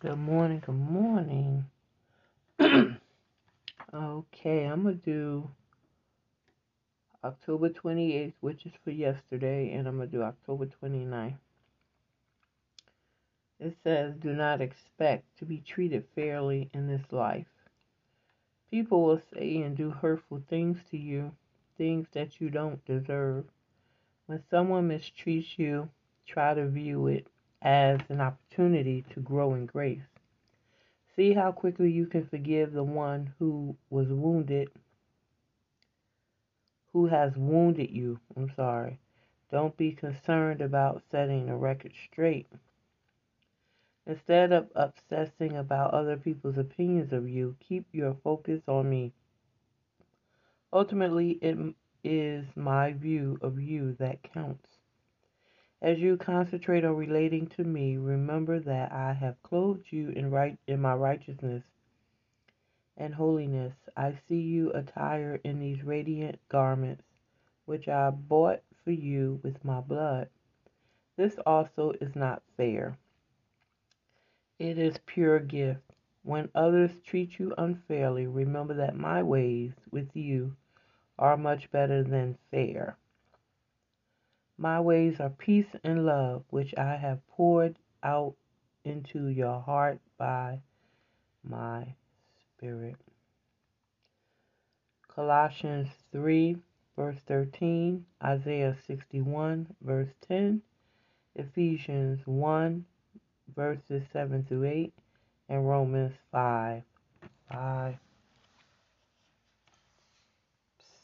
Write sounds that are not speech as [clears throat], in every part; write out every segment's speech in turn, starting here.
Good morning, good morning. [clears throat] okay, I'm going to do October 28th, which is for yesterday, and I'm going to do October 29th. It says, Do not expect to be treated fairly in this life. People will say and do hurtful things to you, things that you don't deserve. When someone mistreats you, try to view it as an opportunity to grow in grace. See how quickly you can forgive the one who was wounded, who has wounded you. I'm sorry. Don't be concerned about setting the record straight. Instead of obsessing about other people's opinions of you, keep your focus on me. Ultimately, it is my view of you that counts. As you concentrate on relating to me, remember that I have clothed you in right in my righteousness and holiness. I see you attired in these radiant garments, which I bought for you with my blood. This also is not fair. It is pure gift. When others treat you unfairly, remember that my ways with you are much better than fair. My ways are peace and love, which I have poured out into your heart by my Spirit. Colossians 3, verse 13, Isaiah 61, verse 10, Ephesians 1, verses 7 through 8, and Romans 5, 5.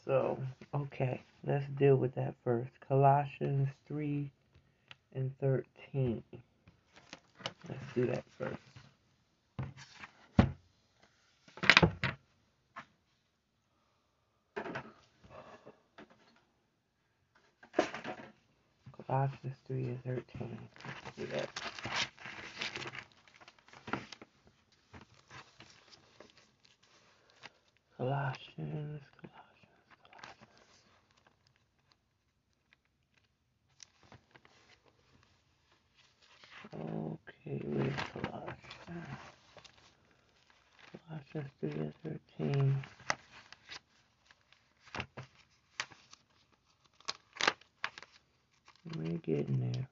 So, okay, let's deal with that first. Colossians 3 and 13. Let's do that first. Colossians 3 and 13. Let's do that. Colossians, Okay, where's Colossians? 3 and 13. We're getting there.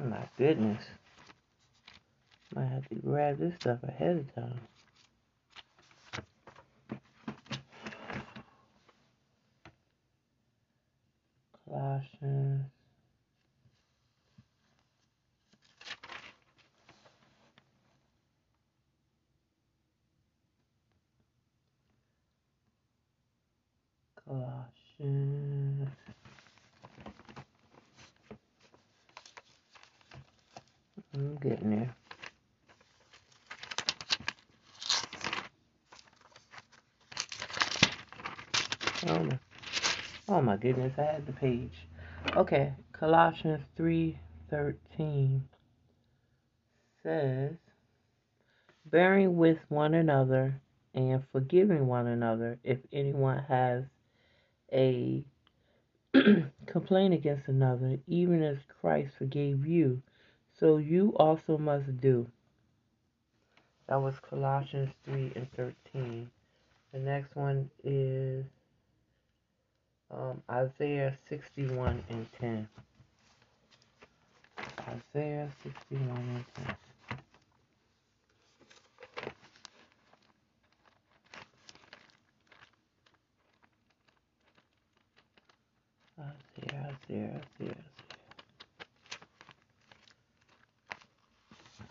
Oh my goodness. Might have to grab this stuff ahead of time. Colossians. Colossians. I'm getting there. Oh my, oh my goodness, I had the page. Okay, Colossians 3:13 says, bearing with one another and forgiving one another if anyone has a [clears throat] complaint against another, even as Christ forgave you, so you also must do. That was Colossians 3 and 13. The next one is um, Isaiah 61 and 10. Isaiah 61 and 10. Isaiah, Isaiah,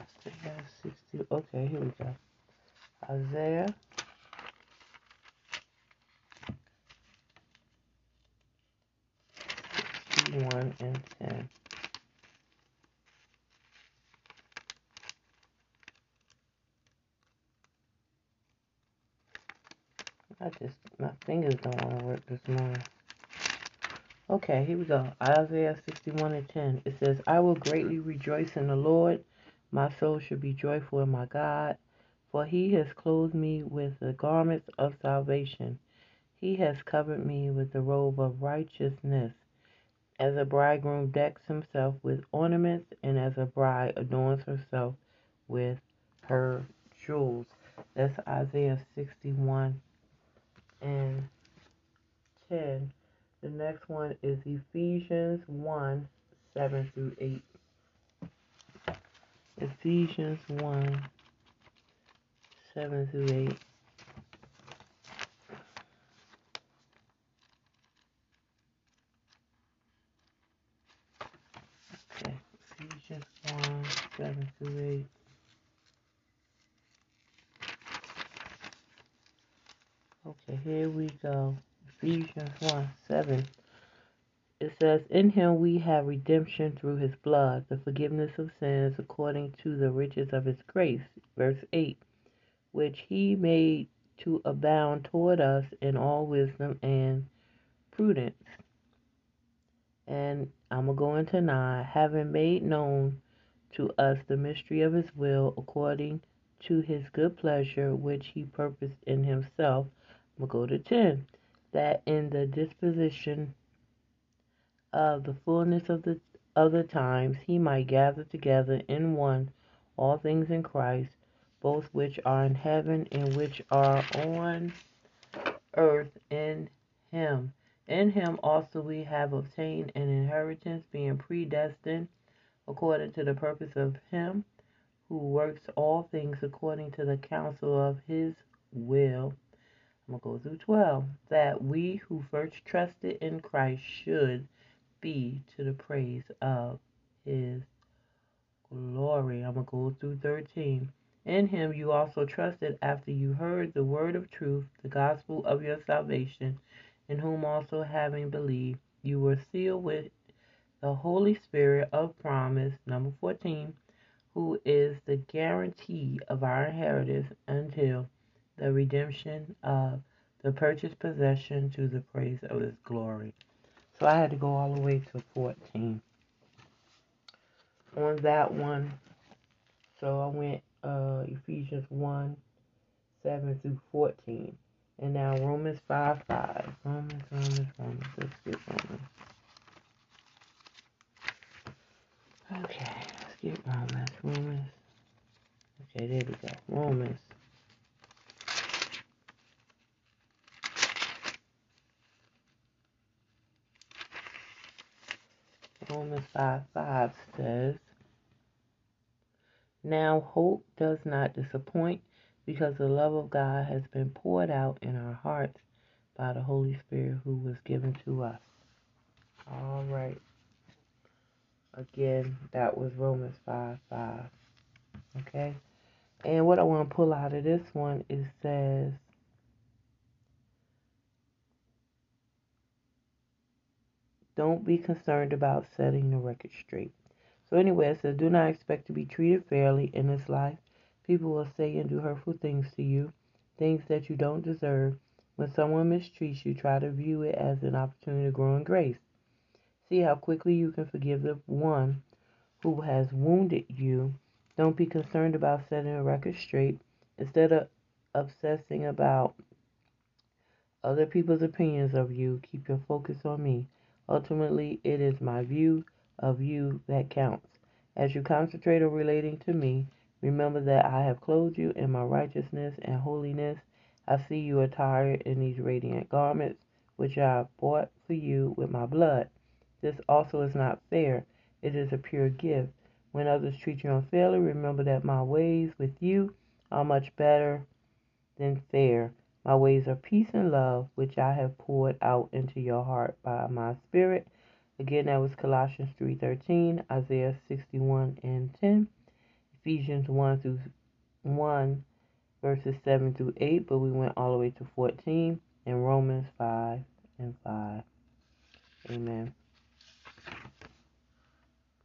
Isaiah, Isaiah 60. Okay, here we go. Isaiah 61 and 10. I just, my fingers don't want to work this morning. Okay, here we go. Isaiah 61 and 10. It says, I will greatly rejoice in the Lord. My soul should be joyful in my God. For he has clothed me with the garments of salvation. He has covered me with the robe of righteousness. As a bridegroom decks himself with ornaments, and as a bride adorns herself with her jewels. That's Isaiah 61 and 10. The next one is Ephesians 1 7 through 8. Ephesians 1 7 through 8. Okay, Ephesians 1 7 through 8. Okay, here we go. Ephesians 1 7. It says, In him we have redemption through his blood, the forgiveness of sins according to the riches of his grace. Verse 8. Which he made to abound toward us in all wisdom and prudence. And I'm going to go into 9. Having made known to us the mystery of his will according to his good pleasure, which he purposed in himself We'll go to 10. That in the disposition of the fullness of the of the times he might gather together in one all things in Christ, both which are in heaven and which are on earth in him. In him also we have obtained an inheritance, being predestined according to the purpose of him who works all things according to the counsel of his will I'm going to go through 12. That we who first trusted in Christ should be to the praise of his glory. I'm going to go through 13. In him you also trusted after you heard the word of truth, the gospel of your salvation, in whom also having believed, you were sealed with the Holy Spirit of promise. Number 14, who is the guarantee of our inheritance until the redemption of the purchased possession to the praise of his glory. So I had to go all the way to 14 on that one. So I went uh, Ephesians 1 7 through 14. And now Romans 5 5. Romans, Romans, Romans. Let's get Romans. Okay, let's get Romans. Romans. Okay, there we go. Romans Romans 5 5 says, Now hope does not disappoint because the love of God has been poured out in our hearts by the Holy Spirit who was given to us. All right. Again, that was Romans 5 5. Okay. And what I want to pull out of this one is says, Don't be concerned about setting the record straight. So, anyway, it says, Do not expect to be treated fairly in this life. People will say and do hurtful things to you, things that you don't deserve. When someone mistreats you, try to view it as an opportunity to grow in grace. See how quickly you can forgive the one who has wounded you. Don't be concerned about setting a record straight. Instead of obsessing about other people's opinions of you, keep your focus on me. Ultimately, it is my view of you that counts. As you concentrate on relating to me, remember that I have clothed you in my righteousness and holiness. I see you attired in these radiant garments, which I have bought for you with my blood. This also is not fair. It is a pure gift. When others treat you unfairly, remember that my ways with you are much better than fair. My ways are peace and love, which I have poured out into your heart by my Spirit. Again, that was Colossians 3.13, Isaiah 61 and 10, Ephesians 1 through 1, verses 7 through 8, but we went all the way to 14, and Romans 5 and 5. Amen.